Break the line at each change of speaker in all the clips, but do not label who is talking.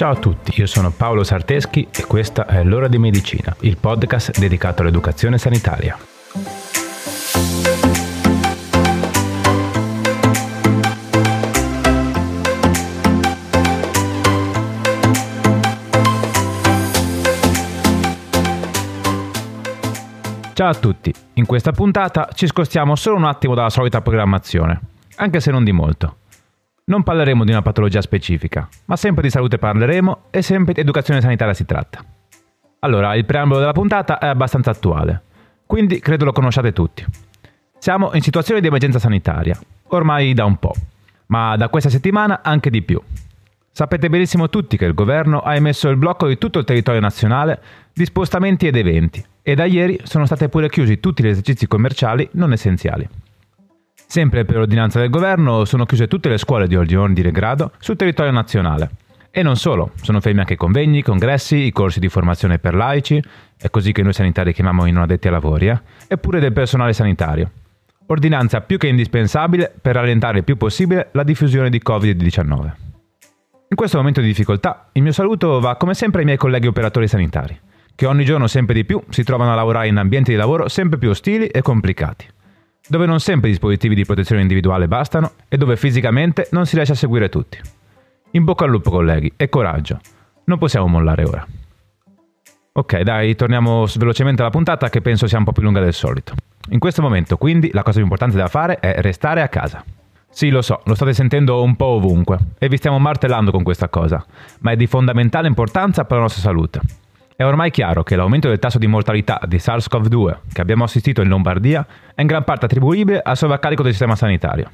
Ciao a tutti, io sono Paolo Sarteschi e questa è L'ora di medicina, il podcast dedicato all'educazione sanitaria. Ciao a tutti, in questa puntata ci spostiamo solo un attimo dalla solita programmazione, anche se non di molto. Non parleremo di una patologia specifica, ma sempre di salute parleremo e sempre di educazione sanitaria si tratta. Allora, il preambolo della puntata è abbastanza attuale, quindi credo lo conosciate tutti. Siamo in situazione di emergenza sanitaria, ormai da un po', ma da questa settimana anche di più. Sapete benissimo tutti che il governo ha emesso il blocco di tutto il territorio nazionale di spostamenti ed eventi e da ieri sono state pure chiusi tutti gli esercizi commerciali non essenziali. Sempre per ordinanza del governo sono chiuse tutte le scuole di ordine grado sul territorio nazionale. E non solo, sono fermi anche i convegni, i congressi, i corsi di formazione per laici, è così che noi sanitari chiamiamo i non addetti ai lavori, eh? eppure del personale sanitario. Ordinanza più che indispensabile per rallentare il più possibile la diffusione di Covid-19. In questo momento di difficoltà, il mio saluto va come sempre ai miei colleghi operatori sanitari che ogni giorno sempre di più si trovano a lavorare in ambienti di lavoro sempre più ostili e complicati, dove non sempre i dispositivi di protezione individuale bastano e dove fisicamente non si riesce a seguire tutti. In bocca al lupo colleghi e coraggio, non possiamo mollare ora. Ok, dai, torniamo velocemente alla puntata che penso sia un po' più lunga del solito. In questo momento, quindi, la cosa più importante da fare è restare a casa. Sì, lo so, lo state sentendo un po' ovunque e vi stiamo martellando con questa cosa, ma è di fondamentale importanza per la nostra salute. È ormai chiaro che l'aumento del tasso di mortalità di SARS-CoV-2 che abbiamo assistito in Lombardia è in gran parte attribuibile al sovraccarico del sistema sanitario.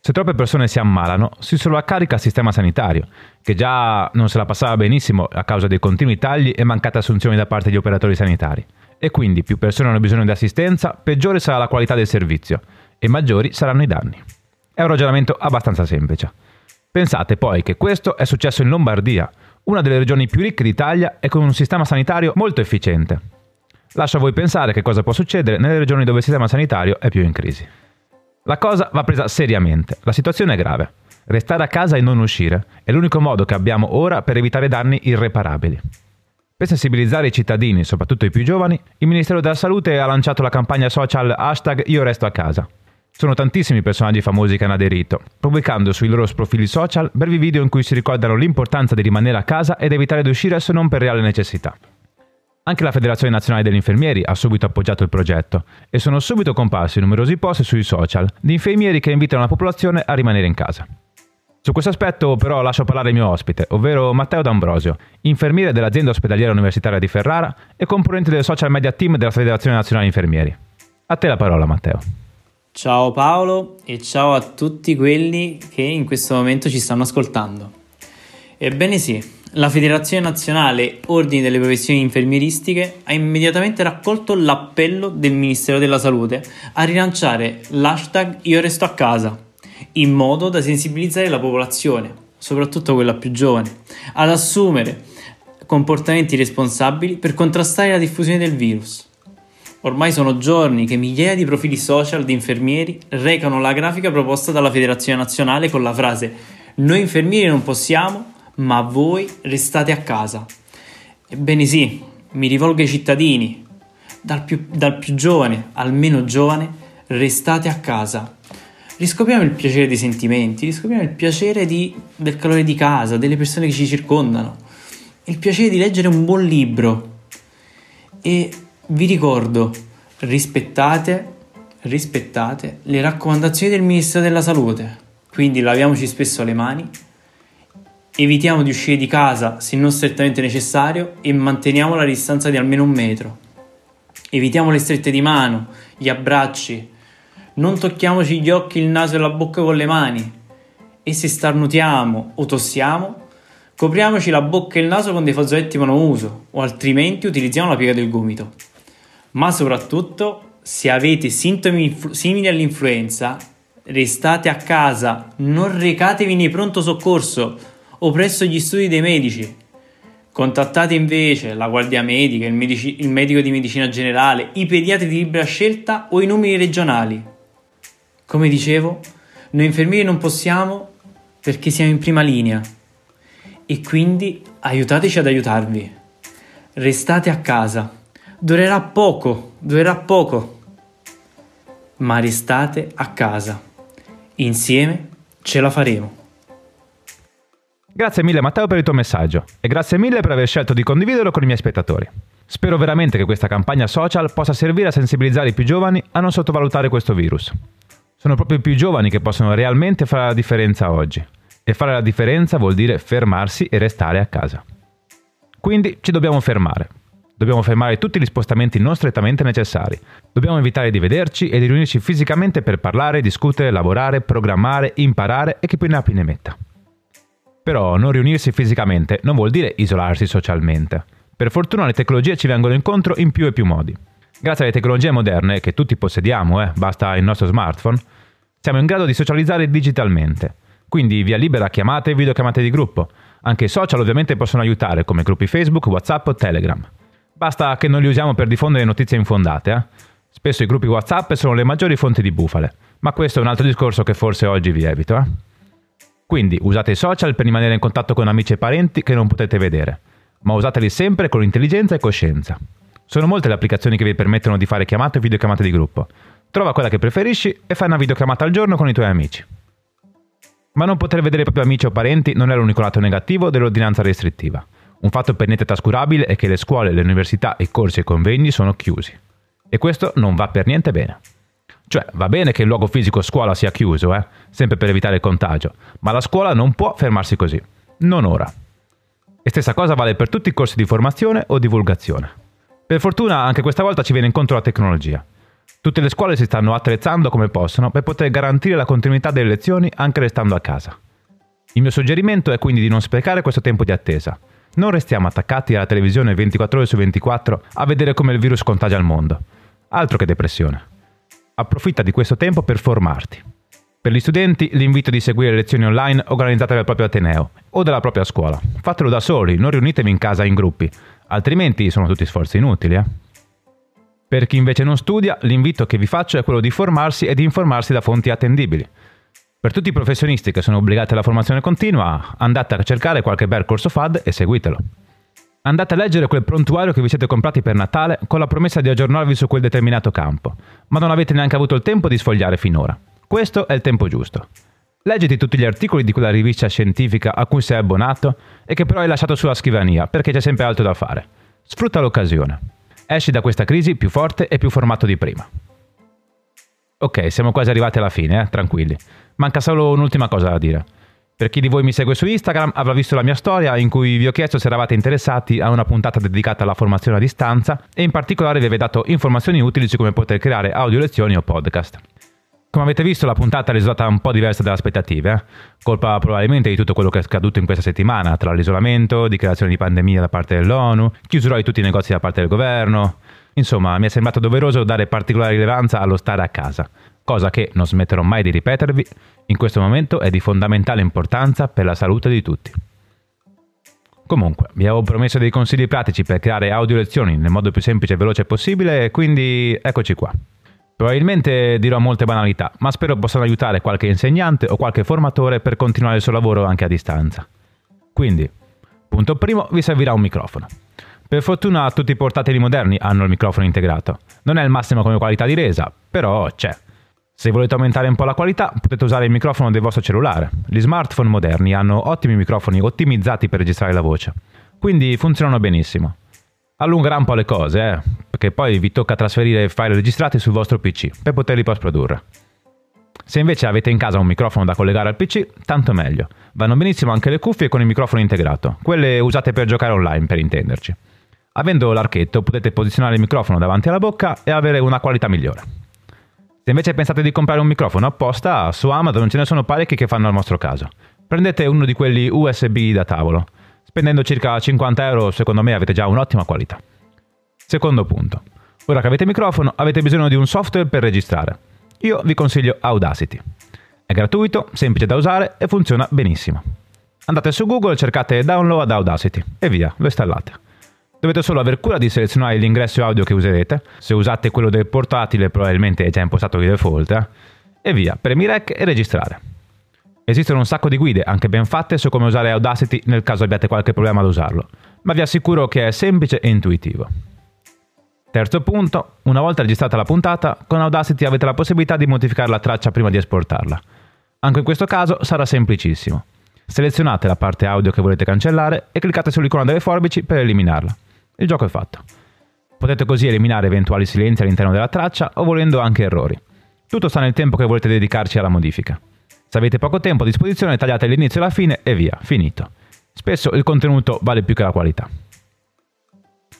Se troppe persone si ammalano, si sovraccarica il sistema sanitario, che già non se la passava benissimo a causa dei continui tagli e mancate assunzioni da parte degli operatori sanitari. E quindi più persone hanno bisogno di assistenza, peggiore sarà la qualità del servizio e maggiori saranno i danni. È un ragionamento abbastanza semplice. Pensate poi che questo è successo in Lombardia, una delle regioni più ricche d'Italia e con un sistema sanitario molto efficiente. Lascio a voi pensare che cosa può succedere nelle regioni dove il sistema sanitario è più in crisi. La cosa va presa seriamente, la situazione è grave. Restare a casa e non uscire è l'unico modo che abbiamo ora per evitare danni irreparabili. Per sensibilizzare i cittadini, soprattutto i più giovani, il Ministero della Salute ha lanciato la campagna social hashtag Io resto a casa, sono tantissimi personaggi famosi che hanno aderito, pubblicando sui loro profili social brevi video in cui si ricordano l'importanza di rimanere a casa ed evitare di uscire se non per reale necessità. Anche la Federazione Nazionale degli Infermieri ha subito appoggiato il progetto e sono subito comparsi numerosi post sui social di infermieri che invitano la popolazione a rimanere in casa. Su questo aspetto però lascio parlare il mio ospite, ovvero Matteo D'Ambrosio, infermiere dell'azienda ospedaliera universitaria di Ferrara e componente del social media team della Federazione Nazionale Infermieri. A te la parola Matteo.
Ciao Paolo e ciao a tutti quelli che in questo momento ci stanno ascoltando. Ebbene sì, la Federazione Nazionale Ordini delle Professioni Infermieristiche ha immediatamente raccolto l'appello del Ministero della Salute a rilanciare l'hashtag Io resto a casa, in modo da sensibilizzare la popolazione, soprattutto quella più giovane, ad assumere comportamenti responsabili per contrastare la diffusione del virus. Ormai sono giorni che migliaia di profili social di infermieri recano la grafica proposta dalla Federazione Nazionale con la frase Noi infermieri non possiamo, ma voi restate a casa. Ebbene sì, mi rivolgo ai cittadini, dal più, dal più giovane al meno giovane, restate a casa. Riscopriamo il piacere dei sentimenti, riscopriamo il piacere di, del calore di casa, delle persone che ci circondano, il piacere di leggere un buon libro e vi ricordo, rispettate, rispettate le raccomandazioni del Ministero della Salute. Quindi laviamoci spesso le mani, evitiamo di uscire di casa se non strettamente necessario e manteniamo la distanza di almeno un metro. Evitiamo le strette di mano, gli abbracci, non tocchiamoci gli occhi, il naso e la bocca con le mani e se starnutiamo o tossiamo, copriamoci la bocca e il naso con dei fazzoletti monouso o altrimenti utilizziamo la piega del gomito ma soprattutto se avete sintomi influ- simili all'influenza, restate a casa, non recatevi nei pronto soccorso o presso gli studi dei medici. Contattate invece la guardia medica, il, medici- il medico di medicina generale, i pediatri di libera scelta o i numeri regionali. Come dicevo, noi infermieri non possiamo perché siamo in prima linea e quindi aiutateci ad aiutarvi. Restate a casa. Durerà poco, durerà poco. Ma restate a casa. Insieme ce la faremo.
Grazie mille Matteo per il tuo messaggio e grazie mille per aver scelto di condividerlo con i miei spettatori. Spero veramente che questa campagna social possa servire a sensibilizzare i più giovani a non sottovalutare questo virus. Sono proprio i più giovani che possono realmente fare la differenza oggi. E fare la differenza vuol dire fermarsi e restare a casa. Quindi ci dobbiamo fermare. Dobbiamo fermare tutti gli spostamenti non strettamente necessari. Dobbiamo evitare di vederci e di riunirci fisicamente per parlare, discutere, lavorare, programmare, imparare e chi più ne ha più ne metta. Però non riunirsi fisicamente non vuol dire isolarsi socialmente. Per fortuna le tecnologie ci vengono incontro in più e più modi. Grazie alle tecnologie moderne, che tutti possediamo, eh, basta il nostro smartphone, siamo in grado di socializzare digitalmente. Quindi via libera chiamate e videochiamate di gruppo. Anche i social ovviamente possono aiutare, come gruppi Facebook, WhatsApp o Telegram. Basta che non li usiamo per diffondere notizie infondate. Eh? Spesso i gruppi WhatsApp sono le maggiori fonti di bufale, ma questo è un altro discorso che forse oggi vi evito. Eh? Quindi usate i social per rimanere in contatto con amici e parenti che non potete vedere, ma usateli sempre con intelligenza e coscienza. Sono molte le applicazioni che vi permettono di fare chiamate o videochiamate di gruppo. Trova quella che preferisci e fai una videochiamata al giorno con i tuoi amici. Ma non poter vedere i propri amici o parenti non è l'unico lato negativo dell'ordinanza restrittiva. Un fatto per niente trascurabile è che le scuole, le università, i corsi e i convegni sono chiusi. E questo non va per niente bene. Cioè, va bene che il luogo fisico scuola sia chiuso, eh? sempre per evitare il contagio, ma la scuola non può fermarsi così. Non ora. E stessa cosa vale per tutti i corsi di formazione o divulgazione. Per fortuna anche questa volta ci viene incontro la tecnologia. Tutte le scuole si stanno attrezzando come possono per poter garantire la continuità delle lezioni anche restando a casa. Il mio suggerimento è quindi di non sprecare questo tempo di attesa. Non restiamo attaccati alla televisione 24 ore su 24 a vedere come il virus contagia il mondo. Altro che depressione. Approfitta di questo tempo per formarti. Per gli studenti l'invito di seguire le lezioni online organizzate dal proprio Ateneo o dalla propria scuola. Fatelo da soli, non riunitevi in casa in gruppi, altrimenti sono tutti sforzi inutili. Eh? Per chi invece non studia, l'invito che vi faccio è quello di formarsi e di informarsi da fonti attendibili. Per tutti i professionisti che sono obbligati alla formazione continua, andate a cercare qualche bel corso FAD e seguitelo. Andate a leggere quel prontuario che vi siete comprati per Natale con la promessa di aggiornarvi su quel determinato campo, ma non avete neanche avuto il tempo di sfogliare finora. Questo è il tempo giusto. Leggiti tutti gli articoli di quella rivista scientifica a cui sei abbonato e che però hai lasciato sulla scrivania perché c'è sempre altro da fare. Sfrutta l'occasione. Esci da questa crisi più forte e più formato di prima. Ok, siamo quasi arrivati alla fine, eh? tranquilli. Manca solo un'ultima cosa da dire. Per chi di voi mi segue su Instagram avrà visto la mia storia in cui vi ho chiesto se eravate interessati a una puntata dedicata alla formazione a distanza e in particolare vi avevo dato informazioni utili su come poter creare audio lezioni o podcast. Come avete visto la puntata è risultata un po' diversa dalle aspettative, eh? colpa probabilmente di tutto quello che è accaduto in questa settimana, tra l'isolamento, dichiarazioni di pandemia da parte dell'ONU, chiusura di tutti i negozi da parte del governo. Insomma, mi è sembrato doveroso dare particolare rilevanza allo stare a casa, cosa che, non smetterò mai di ripetervi, in questo momento è di fondamentale importanza per la salute di tutti. Comunque, vi avevo promesso dei consigli pratici per creare audio lezioni nel modo più semplice e veloce possibile, quindi eccoci qua. Probabilmente dirò molte banalità, ma spero possano aiutare qualche insegnante o qualche formatore per continuare il suo lavoro anche a distanza. Quindi, punto primo, vi servirà un microfono. Per fortuna tutti i portatili moderni hanno il microfono integrato. Non è il massimo come qualità di resa, però c'è. Se volete aumentare un po' la qualità, potete usare il microfono del vostro cellulare. Gli smartphone moderni hanno ottimi microfoni ottimizzati per registrare la voce, quindi funzionano benissimo. Allungherà un po' le cose, eh, perché poi vi tocca trasferire file registrati sul vostro PC per poterli post produrre. Se invece avete in casa un microfono da collegare al PC, tanto meglio. Vanno benissimo anche le cuffie con il microfono integrato, quelle usate per giocare online per intenderci. Avendo l'archetto potete posizionare il microfono davanti alla bocca e avere una qualità migliore. Se invece pensate di comprare un microfono apposta, su Amazon ce ne sono parecchi che fanno al vostro caso. Prendete uno di quelli USB da tavolo. Spendendo circa 50 euro, secondo me avete già un'ottima qualità. Secondo punto. Ora che avete microfono, avete bisogno di un software per registrare. Io vi consiglio Audacity. È gratuito, semplice da usare e funziona benissimo. Andate su Google, cercate Download Audacity e via, lo installate. Dovete solo aver cura di selezionare l'ingresso audio che userete. Se usate quello del portatile probabilmente è già impostato di default. Eh? E via, premi rec e registrare. Esistono un sacco di guide, anche ben fatte, su come usare Audacity nel caso abbiate qualche problema ad usarlo, ma vi assicuro che è semplice e intuitivo. Terzo punto, una volta registrata la puntata, con Audacity avete la possibilità di modificare la traccia prima di esportarla. Anche in questo caso sarà semplicissimo. Selezionate la parte audio che volete cancellare e cliccate sull'icona delle forbici per eliminarla. Il gioco è fatto. Potete così eliminare eventuali silenzi all'interno della traccia o volendo anche errori. Tutto sta nel tempo che volete dedicarci alla modifica. Se avete poco tempo a disposizione tagliate l'inizio e la fine e via, finito. Spesso il contenuto vale più che la qualità.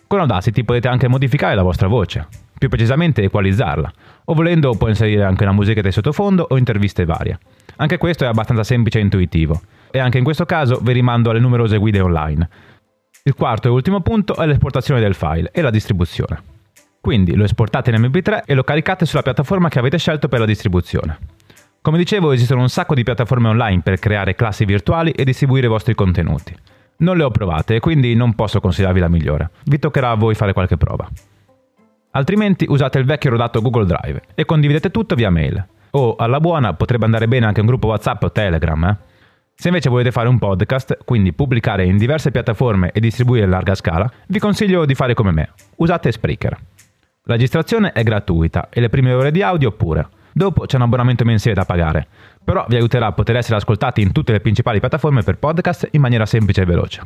Con Audacity potete anche modificare la vostra voce, più precisamente equalizzarla, o volendo può inserire anche una musica di sottofondo o interviste varie. Anche questo è abbastanza semplice e intuitivo, e anche in questo caso vi rimando alle numerose guide online. Il quarto e ultimo punto è l'esportazione del file e la distribuzione. Quindi lo esportate in MP3 e lo caricate sulla piattaforma che avete scelto per la distribuzione. Come dicevo esistono un sacco di piattaforme online per creare classi virtuali e distribuire i vostri contenuti. Non le ho provate e quindi non posso consigliarvi la migliore. Vi toccherà a voi fare qualche prova. Altrimenti usate il vecchio rodato Google Drive e condividete tutto via mail. O alla buona potrebbe andare bene anche un gruppo WhatsApp o Telegram. Eh? Se invece volete fare un podcast, quindi pubblicare in diverse piattaforme e distribuire a larga scala, vi consiglio di fare come me. Usate Spreaker. La registrazione è gratuita e le prime ore di audio pure. Dopo c'è un abbonamento mensile da pagare, però vi aiuterà a poter essere ascoltati in tutte le principali piattaforme per podcast in maniera semplice e veloce.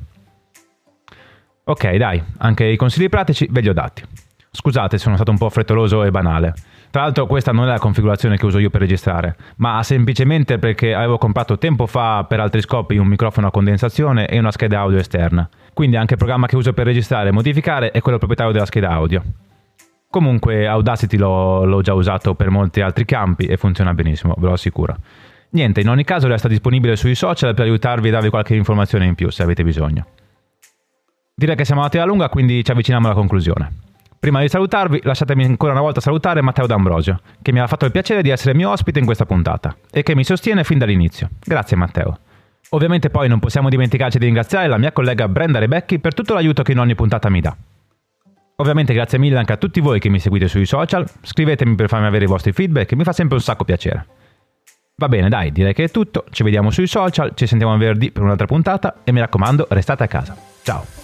Ok, dai, anche i consigli pratici ve li ho dati. Scusate se sono stato un po' frettoloso e banale. Tra l'altro questa non è la configurazione che uso io per registrare, ma semplicemente perché avevo comprato tempo fa per altri scopi un microfono a condensazione e una scheda audio esterna. Quindi anche il programma che uso per registrare e modificare è quello proprietario della scheda audio. Comunque Audacity l'ho, l'ho, già usato per molti altri campi e funziona benissimo, ve lo assicuro. Niente, in ogni caso resta disponibile sui social per aiutarvi e darvi qualche informazione in più se avete bisogno. Direi che siamo andati a lunga, quindi ci avviciniamo alla conclusione. Prima di salutarvi, lasciatemi ancora una volta salutare Matteo D'Ambrosio, che mi ha fatto il piacere di essere mio ospite in questa puntata e che mi sostiene fin dall'inizio. Grazie Matteo. Ovviamente poi non possiamo dimenticarci di ringraziare la mia collega Brenda Rebecchi per tutto l'aiuto che in ogni puntata mi dà. Ovviamente grazie mille anche a tutti voi che mi seguite sui social, scrivetemi per farmi avere i vostri feedback, mi fa sempre un sacco piacere. Va bene, dai, direi che è tutto, ci vediamo sui social, ci sentiamo venerdì per un'altra puntata e mi raccomando, restate a casa. Ciao!